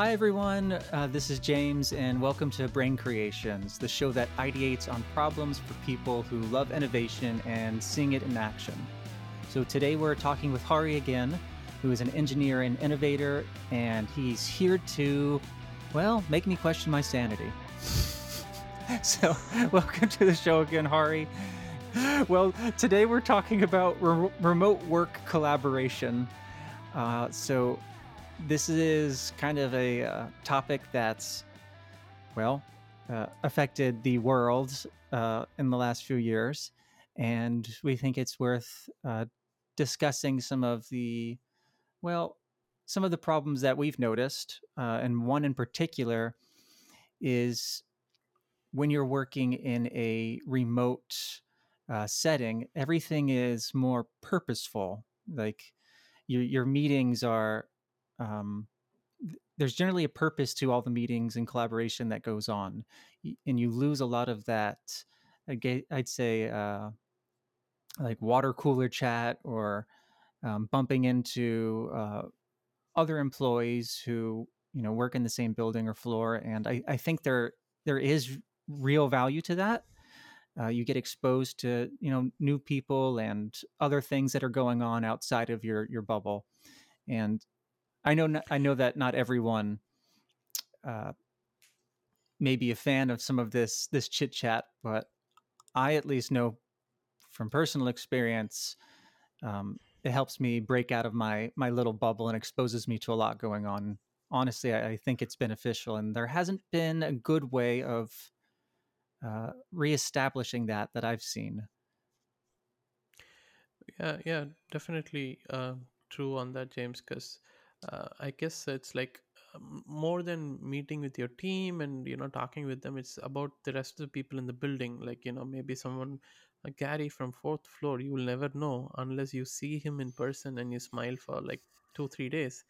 Hi, everyone. Uh, this is James, and welcome to Brain Creations, the show that ideates on problems for people who love innovation and seeing it in action. So, today we're talking with Hari again, who is an engineer and innovator, and he's here to, well, make me question my sanity. so, welcome to the show again, Hari. Well, today we're talking about re- remote work collaboration. Uh, so, this is kind of a uh, topic that's, well, uh, affected the world uh, in the last few years. And we think it's worth uh, discussing some of the, well, some of the problems that we've noticed. Uh, and one in particular is when you're working in a remote uh, setting, everything is more purposeful. Like your, your meetings are um, there's generally a purpose to all the meetings and collaboration that goes on, and you lose a lot of that. I'd say uh, like water cooler chat or um, bumping into uh, other employees who you know work in the same building or floor, and I, I think there there is real value to that. Uh, you get exposed to you know new people and other things that are going on outside of your your bubble, and I know I know that not everyone uh, may be a fan of some of this this chit chat, but I at least know from personal experience um, it helps me break out of my my little bubble and exposes me to a lot going on. Honestly, I, I think it's beneficial, and there hasn't been a good way of uh, reestablishing that that I've seen. Yeah, yeah, definitely uh, true on that, James. Because uh, I guess it's like um, more than meeting with your team and you know talking with them. It's about the rest of the people in the building. Like you know maybe someone, uh, Gary from fourth floor. You will never know unless you see him in person and you smile for like two three days,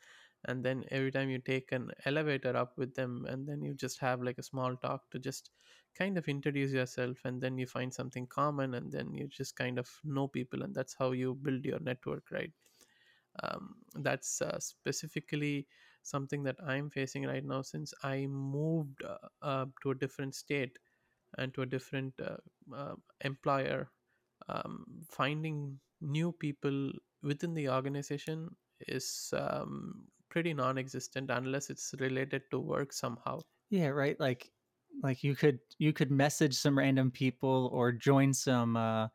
and then every time you take an elevator up with them, and then you just have like a small talk to just kind of introduce yourself and then you find something common and then you just kind of know people and that's how you build your network right um, that's uh, specifically something that i'm facing right now since i moved uh, uh, to a different state and to a different uh, uh, employer um, finding new people within the organization is um, pretty non-existent unless it's related to work somehow Yeah, right. Like like you could you could message some random people or join some uh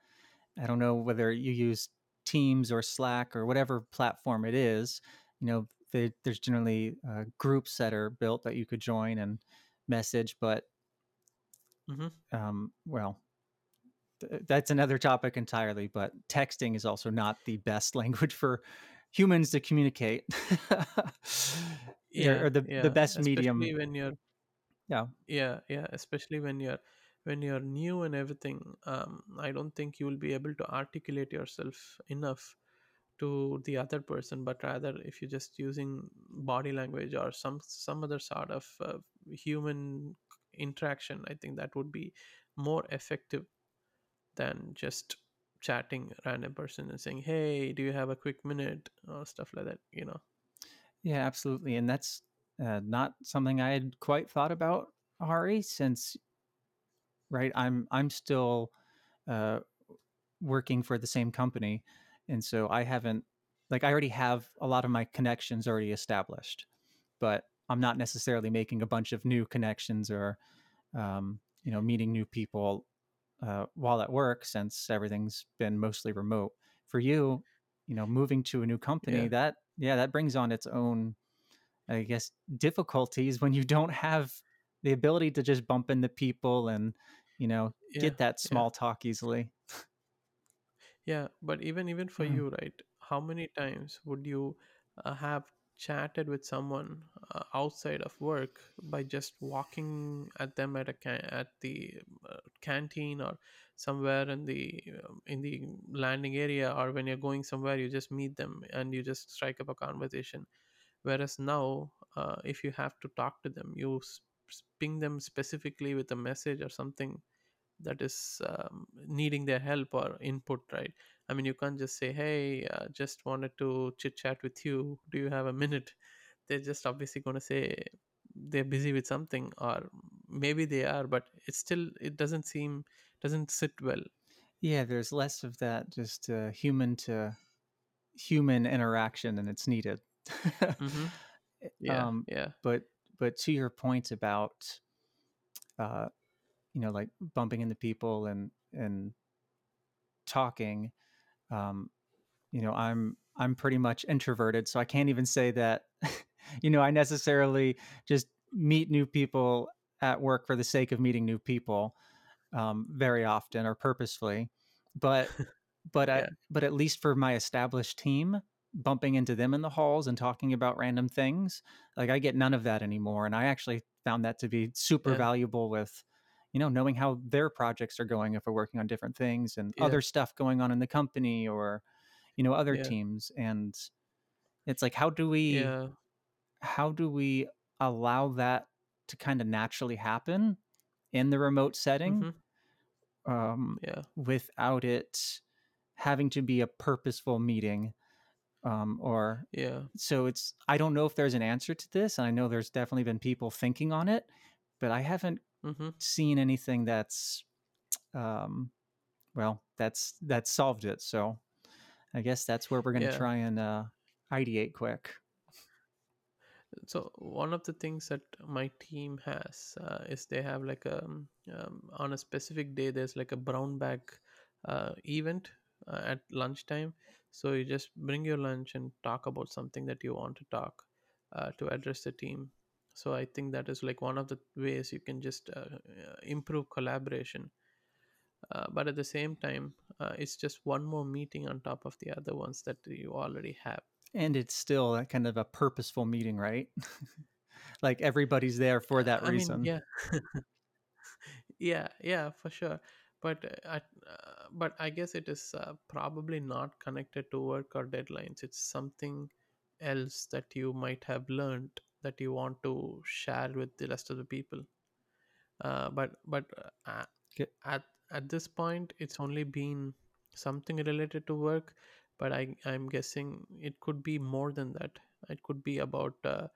I don't know whether you use Teams or Slack or whatever platform it is. You know, they, there's generally uh, groups that are built that you could join and message, but hmm um, well, th- that's another topic entirely. But texting is also not the best language for humans to communicate, Yeah, or the the yeah best medium. especially when you're Yeah, yeah yeah especially when you're when you're new and everything um, i don't think you will be able to articulate yourself enough to the other person but rather if you're just using body language or some some other sort of uh, human interaction i think that would be more effective than just chatting random person and saying hey do you have a quick minute? or stuff like that you know? Yeah, absolutely, and that's uh, not something I had quite thought about, Hari, since right, I'm I'm still uh, working for the same company and so i haven't like i already have a lot of my connections already established but i'm not necessarily making a bunch of new connections or um, you know meeting new people uh, while at work since everything's been mostly remote. For you you know moving to a new company yeah. that yeah that brings on its own i guess difficulties when you don't have the ability to just bump into people and you know yeah get that yeah small talk easily Yeah, but even even for Mhm. you, right? How many times would you uh, have chatted with someone uh, outside of work by just walking at them at a ca- at the uh, canteen or somewhere in the um, in the landing area, or when you're going somewhere, you just meet them and you just strike up a conversation. Whereas now, uh, if you have to talk to them, you ping them specifically with a message or something that is um, needing their help or input right? I mean you can't just say hey uh, just wanted to chit chat with you. Do you have a minute? They're just obviously going to say they're busy with something or maybe they are but it's still it doesn't seem doesn't sit well. Yeah there's less of that just uh, human to human interaction and it's needed. Mm-hmm. yeah um, yeah. but but to your point about uh, you know like bumping into people and and talking um, you know i'm i'm pretty much introverted so i can't even say that you know i necessarily just meet new people at work for the sake of meeting new people um, very often or purposefully but but yeah. I, but at least for my established team bumping into them in the halls and talking about random things like i get none of that anymore and i actually found that to be super yeah. valuable with you know knowing how their projects are going if we're working on different things and yeah. other stuff going on in the company or you know other teams and it's like how do we how do we allow that to kind of naturally happen in the remote setting mm-hmm. um, yeah. without it having to be a purposeful meeting um, or yeah so it's i don't know if there's an answer to this and i know there's definitely been people thinking on it but i haven't mm-hmm. seen anything that's um, well that's that's solved it so i guess that's where we're going to yeah. try and uh, ideate quick so one of the things that my team has uh, is they have like a um, um, on a specific day there's like a brown bag uh, event uh, at lunchtime. So you just bring your lunch and talk about something that you want to talk uh, to address the team. So i think that is like one of the ways you can just uh, uh, improve collaboration. But at the same time it's just one more meeting on top of the other ones that you already have. And it's still that kind of a purposeful meeting right? Like everybody's there for that I reason. mean, yeah. Yeah yeah for sure. But uh, uh, but i guess it is uh, probably not connected to work or deadlines it's something else that you might have learned that you want to share with the rest of the people uh, but but uh, at at this point it's only been something related to work but I, I'm guessing it could be more than that. It could be about uh,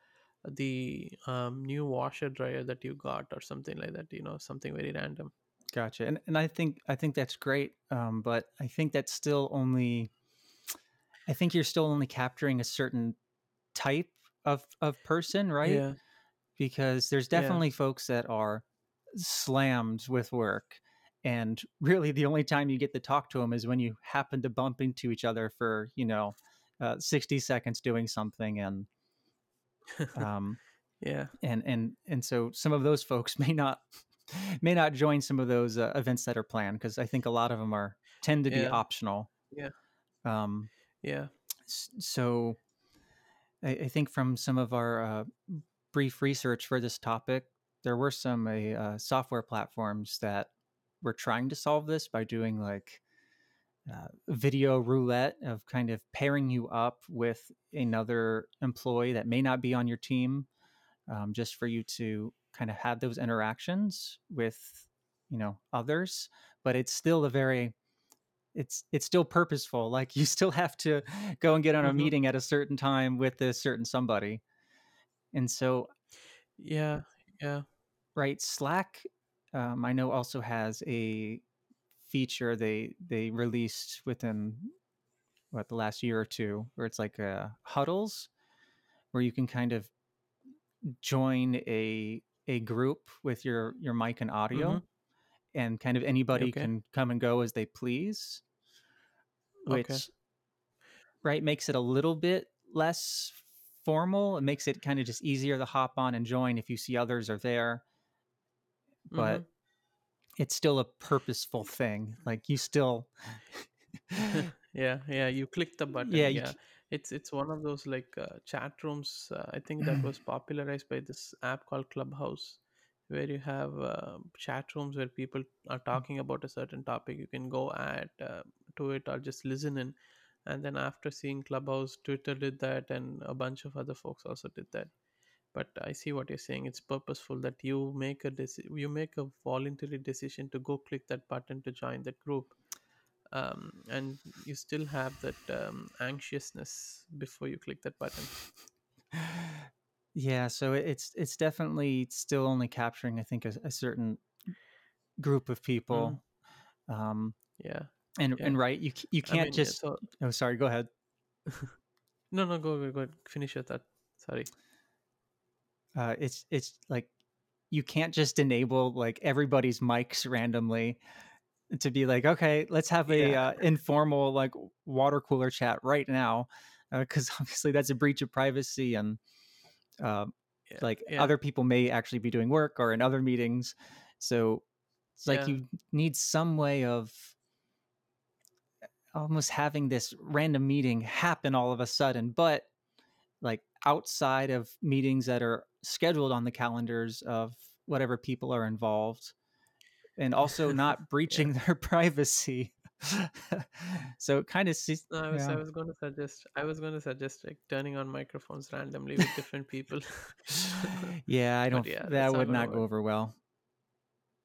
the um, new washer dryer that you got or something like that. You know, something very random. Gotcha. And and I think I think that's great. Um, but I think that's still only. I think you're still only capturing a certain type of of person, right? Yeah. Because there's definitely yeah. folks that are slammed with work and really the only time you get to talk to them is when you happen to bump into each other for you know uh, 60 seconds doing something and um yeah and and and so some of those folks may not may not join some of those uh, events that are planned because i think a lot of them are tend to be optional. Yeah. Um yeah. so I, I think from some of our uh, brief research for this topic there were some uh, software platforms that we're trying to solve this by doing like uh, video roulette of kind of pairing you up with another employee that may not be on your team um, just for you to kind of have those interactions with you know others but it's still a very it's it's still purposeful like you still have to go and get on a mm-hmm. meeting at a certain time with a certain somebody and so yeah yeah right slack um, I know also has a feature they they released within what the last year or two, where it's like uh, huddles, where you can kind of join a a group with your your mic and audio, mm-hmm. and kind of anybody okay. can come and go as they please, which okay. right makes it a little bit less formal. It makes it kind of just easier to hop on and join if you see others are there but mm-hmm. it's still a purposeful thing. Like you still yeah, yeah, you click the button. Yeah, yeah. It's it's one of those like uh, chat rooms. Uh, I think that was popularized by this app called Clubhouse, where you have uh, chat rooms where people are mm. talking about a certain topic. You can go add uh, to it or just listen in. And then after seeing Clubhouse, Twitter did that, and a bunch of other folks also did that but i see what you're saying it's purposeful that you make a deci- you make a voluntary decision to go click that button to join that group um, and you still have that um, anxiousness before you click that button Yeah, so it's it's definitely still only capturing, I think, a, a certain group of people. Um, Yeah. and Yeah. and right, you you can't mean, yeah, just. so Oh, sorry. Go ahead. no, no, go, go, go. ahead. Finish your thought. Sorry. Uh, it's it's like you can't just enable like everybody's mics randomly to be like, okay, let's have a Yeah. uh, informal like water cooler chat right now, because obviously that's a breach of privacy and. Uh, Yeah. like yeah. other people may actually be doing work or in other meetings so it's like you need some way of almost having this random meeting happen all of a sudden but like outside of meetings that are scheduled on the calendars of whatever people are involved and also not breaching their privacy. So it kind of sees No, I was yeah. I was going to suggest I was going to suggest like turning on microphones randomly with different people. yeah i don't yeah, that would gonna not go over well.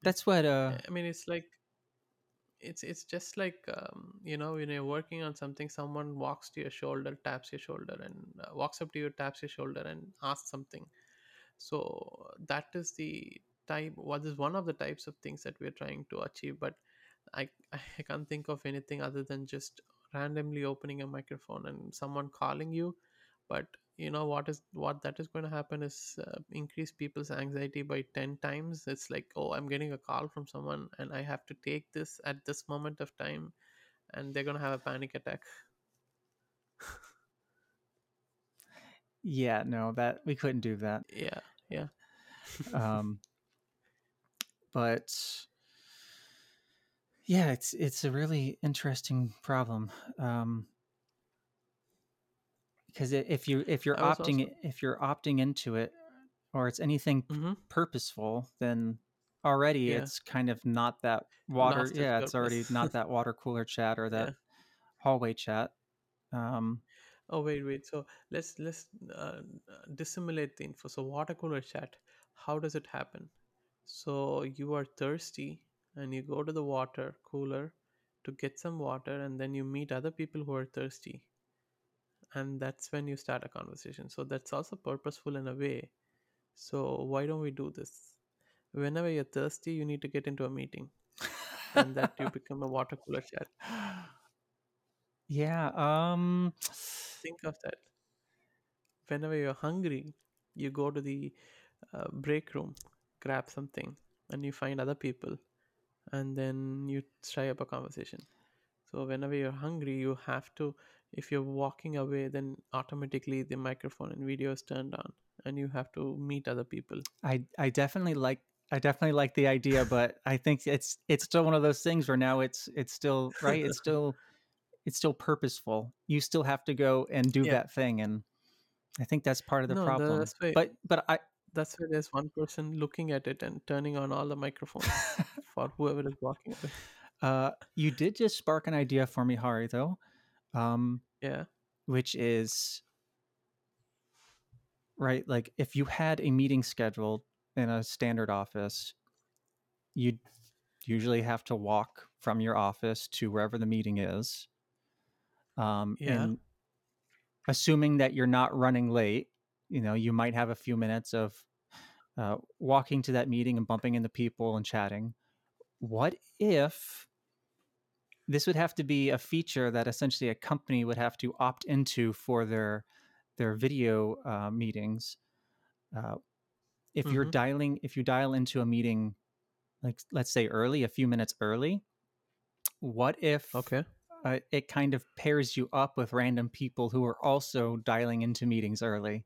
That's what uh I mean, it's like it's it's just like um, you know when you're working on something, someone walks to your shoulder, taps your shoulder, and uh, walks up to you, taps your shoulder, and asks something. So that is the type. What is one of the types of things that we're trying to achieve? But I I can't think of anything other than just randomly opening a microphone and someone calling you. But you know what is what that is going to happen is uh, increase people's anxiety by 10 times it's like oh i'm getting a call from someone and i have to take this at this moment of time and they're going to have a panic attack Yeah, no, that we couldn't do that. yeah yeah Um, but yeah, it's it's a really interesting problem. Um, because if you if you're opting also- if you're opting into it or it's anything Mhm. purposeful, then already Yeah. it's kind of not that water. Its Yeah, it's already not that water cooler chat or that Yeah. hallway chat. Um, oh wait wait so let's let's uh, dissimulate the info so water cooler chat how does it happen so you are thirsty and you go to the water cooler to get some water and then you meet other people who are thirsty. And that's when you start a conversation. So that's also purposeful in a way. So why don't we do this? Whenever you're thirsty you need to get into a meeting and that you become a water cooler chat yeah. Um, think of that. Whenever you're hungry you go to the uh, break room grab something and you find other people and then you try up a conversation so whenever you're hungry you have to if you're walking away then automatically the microphone and video is turned on and you have to meet other people I I definitely like I definitely like the idea, but I think it's it's still one of those things where now it's it's still right. It's still it's still purposeful. You still have to go and do Yeah. that thing, and I think that's part of the No, problem. But but I that's why there's one person looking at it and turning on all the microphones for whoever is walking uh, you did just spark an idea for me, Hari, though, um, yeah which is right. Like if you had a meeting scheduled in a standard office, you'd usually have to walk from your office to wherever the meeting is. Um, Yeah. And assuming that you're not running late, you know, you might have a few minutes of uh, walking to that meeting and bumping into people and chatting. What if this would have to be a feature that essentially a company would have to opt into for their their video uh, meetings? Uh, if you're Mhm. dialing, if you dial into a meeting, like let's say early, a few minutes early, what if okay uh, it kind of pairs you up with random people who are also dialing into meetings early.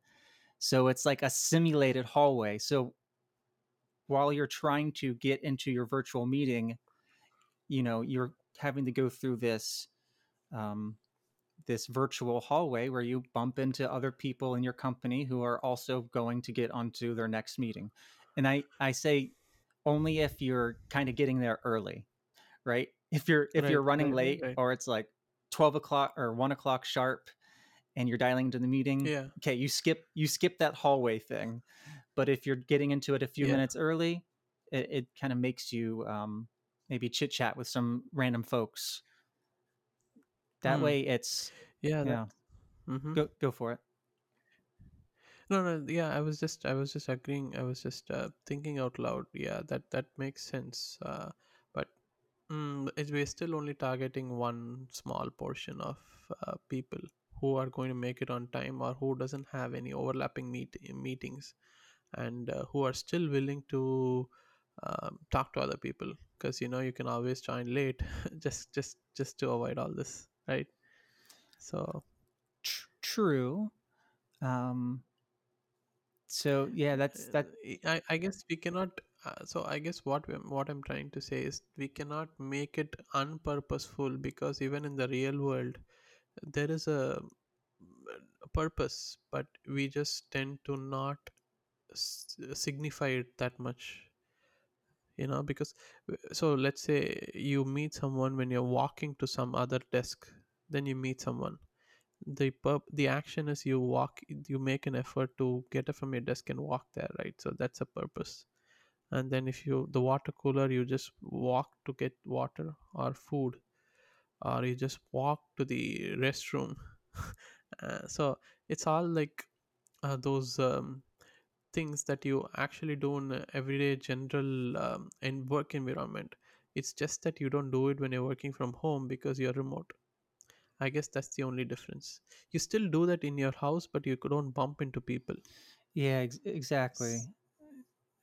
So it's like a simulated hallway. So while you're trying to get into your virtual meeting, you know, you're having to go through this um, this virtual hallway where you bump into other people in your company who are also going to get onto their next meeting. And I I say only if you're kind of getting there early, right? If you're if you're running right, right, late right. or it's like twelve o'clock or one o'clock sharp, and you're dialing into the meeting, yeah okay, you skip you skip that hallway thing. But if you're getting into it a few Yeah. minutes early, it, it kind of makes you um, maybe chit chat with some random folks. That Hmm. way, it's yeah yeah. hmm Go go for it. No, no, yeah, I was just, I was just agreeing. I was just uh, thinking out loud. Yeah, that that makes sense. Uh, but mm, it, we're still only targeting one small portion of uh, people who are going to make it on time or who doesn't have any overlapping meet meetings, and uh, who are still willing to um, talk to other people. Because you know you can always join late, just just just to avoid all this, right? So true. Um, so yeah, that's that. Uh, I, I guess we cannot. Uh, so I guess what we, what I'm trying to say is we cannot make it unpurposeful because even in the real world, there is a, a purpose, but we just tend to not s- signify it that much. You know, because so let's say you meet someone when you're walking to some other desk, then you meet someone. The purp- the action is you walk you make an effort to get up from your desk and walk there right? So that's a purpose. And then if you the water cooler you just walk to get water or food or you just walk to the restroom uh, so it's all like uh, those um, things that you actually do in everyday general um, in work environment it's just that you don't do it when you're working from home because you're remote I guess that's the only difference. You still do that in your house, but you don't bump into people. Yeah, ex- exactly.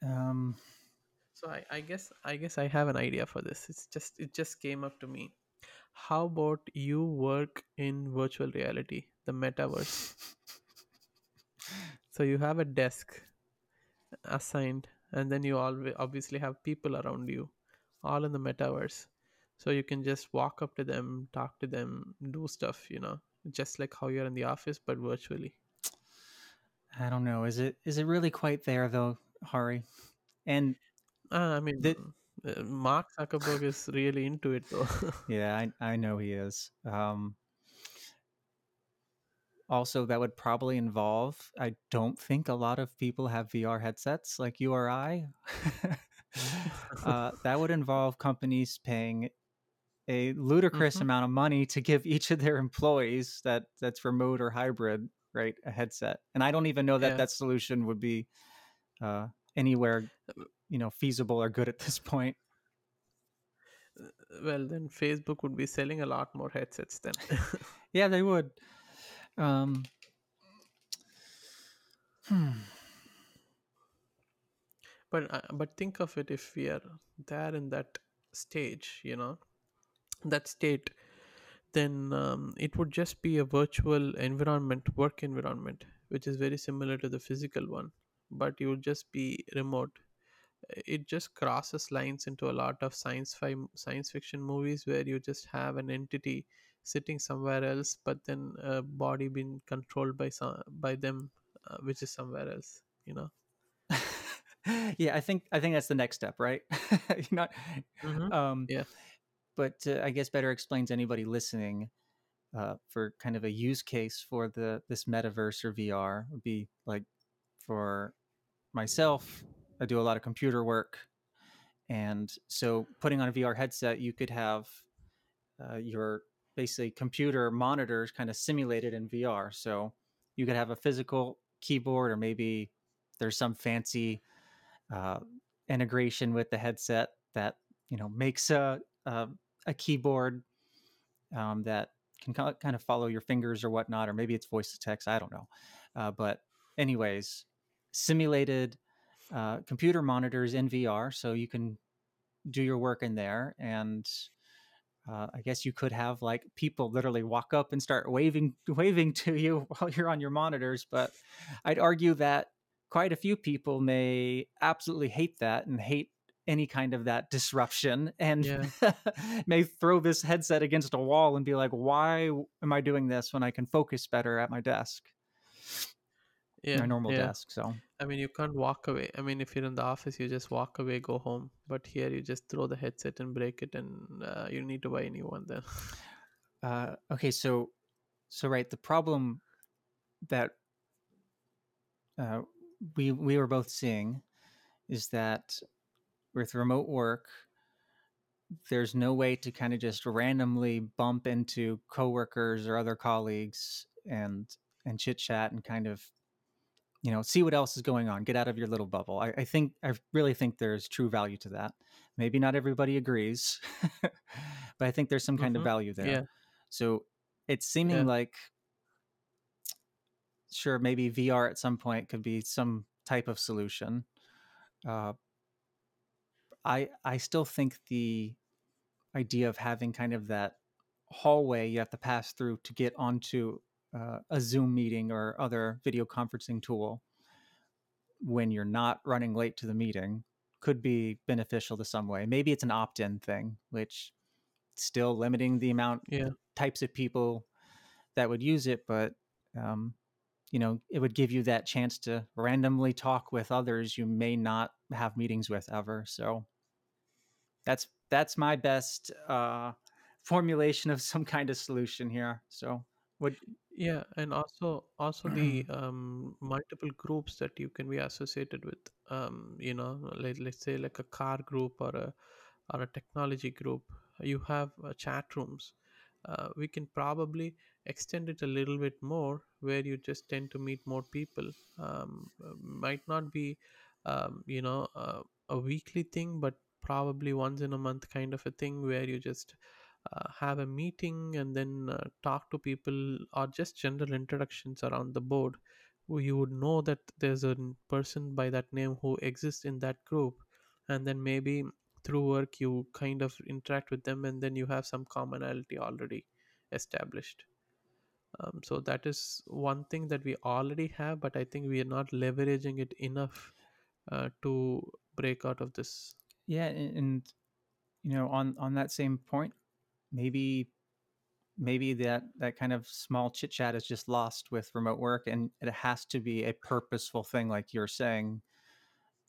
Um, So I, I guess I guess I have an idea for this. It's just it just came up to me. How about you work in virtual reality, the metaverse? So you have a desk assigned, and then you always obviously have people around you, all in the metaverse. So you can just walk up to them, talk to them, do stuff, you know, just like how you're in the office, but virtually. I don't know. Is it is it really quite there though, Hari? And Uh, I mean, that uh, Mark Zuckerberg is really into it, though. yeah, I I know he is. Um, also, that would probably involve. I don't think a lot of people have VR headsets like you or I. uh, that would involve companies paying a ludicrous Mhm. amount of money to give each of their employees that that's remote or hybrid right a headset and i don't even know that Yeah. that solution would be uh, anywhere you know feasible or good at this point Well, then Facebook would be selling a lot more headsets then. yeah they would um hmm. but uh, but think of it if we are there in that stage, you know, that state, then um, it would just be a virtual environment, work environment, which is very similar to the physical one, but you would just be remote. It just crosses lines into a lot of science fi- science fiction movies where you just have an entity sitting somewhere else but then a body being controlled by some by them uh, which is somewhere else you know yeah i think i think that's the next step right not mm-hmm. um Yeah. but uh, i guess better explains anybody listening uh, for kind of a use case for the this metaverse or vr would be like for myself i do a lot of computer work and so putting on a vr headset you could have uh, your basically computer monitors kind of simulated in vr so you could have a physical keyboard or maybe there's some fancy uh, integration with the headset that you know makes a a, a keyboard um, that can kind of follow your fingers or whatnot, or maybe it's voice to text. I don't know, uh, but anyways, simulated uh, computer monitors in VR, so you can do your work in there and. Uh, I guess you could have like people literally walk up and start waving waving to you while you're on your monitors, but I'd argue that quite a few people may absolutely hate that and hate any kind of that disruption and Yeah. may throw this headset against a wall and be like why am i doing this when i can focus better at my desk Yeah. my normal yeah. desk so I mean, you can't walk away. I mean, if you're in the office, you just walk away, go home. But here, you just throw the headset and break it, and uh, you need to buy a new one then. uh, okay so so right the problem that uh, we we were both seeing is that with remote work there's no way to kind of just randomly bump into coworkers or other colleagues and and chit chat and kind of you know, see what else is going on. Get out of your little bubble. I, I think I really think there's true value to that. Maybe not everybody agrees, but I think there's some kind Mhm. of value there. Yeah. So it's seeming Yeah. like sure maybe VR at some point could be some type of solution. Uh, I I still think the idea of having kind of that hallway you have to pass through to get onto uh, a Zoom meeting or other video conferencing tool when you're not running late to the meeting could be beneficial to some way. Maybe it's an opt-in thing, which still limiting the amount Yeah. types of people that would use it, but um, you know, it would give you that chance to randomly talk with others you may not have meetings with ever. So that's that's my best uh, formulation of some kind of solution here. So what? Yeah, and also also the um, multiple groups that you can be associated with. Um, you know, like let's say like a car group or a or a technology group. You have uh, chat rooms. Uh, we can probably extend it a little bit more, where you just tend to meet more people. Um, uh, might not be, um, you know, uh, a weekly thing, but probably once in a month kind of a thing, where you just uh, have a meeting and then uh, talk to people or just general introductions around the board you would know that there's a person by that name who exists in that group. And then maybe through work you kind of interact with them and then you have some commonality already established. Um, so that is one thing that we already have but i think we are not leveraging it enough uh, to break out of this. Yeah, and, and you know, on on that same point, maybe maybe that that kind of small chit chat is just lost with remote work, and it has to be a purposeful thing, like you're saying,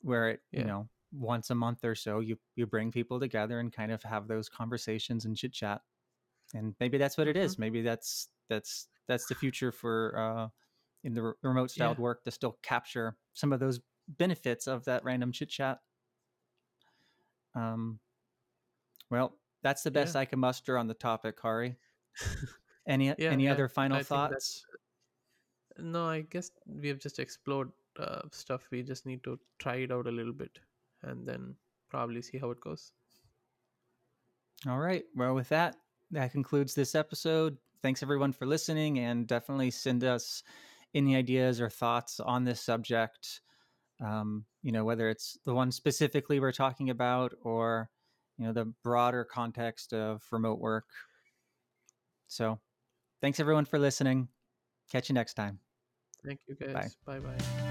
where it you know once a month or so you you bring people together and kind of have those conversations and chit chat, and maybe that's what it hmm. Maybe that's that's that's the future for uh, in the re- remote yeah styled work to still capture some of those benefits of that random chit chat. Um, well, that's the yeah best I can muster on the topic, Hari. Any yeah any yeah other final i thoughts? No, I guess we have just explored uh, stuff. We just need to try it out a little bit and then probably see how it goes. All right. Well, with that, that concludes this episode. Thanks everyone for listening, and definitely send us any ideas or thoughts on this subject. Um, you know, whether it's the one specifically we're talking about or you know the broader context of remote work. So, thanks everyone for listening. Catch you next time. Thank you, guys. Bye bye.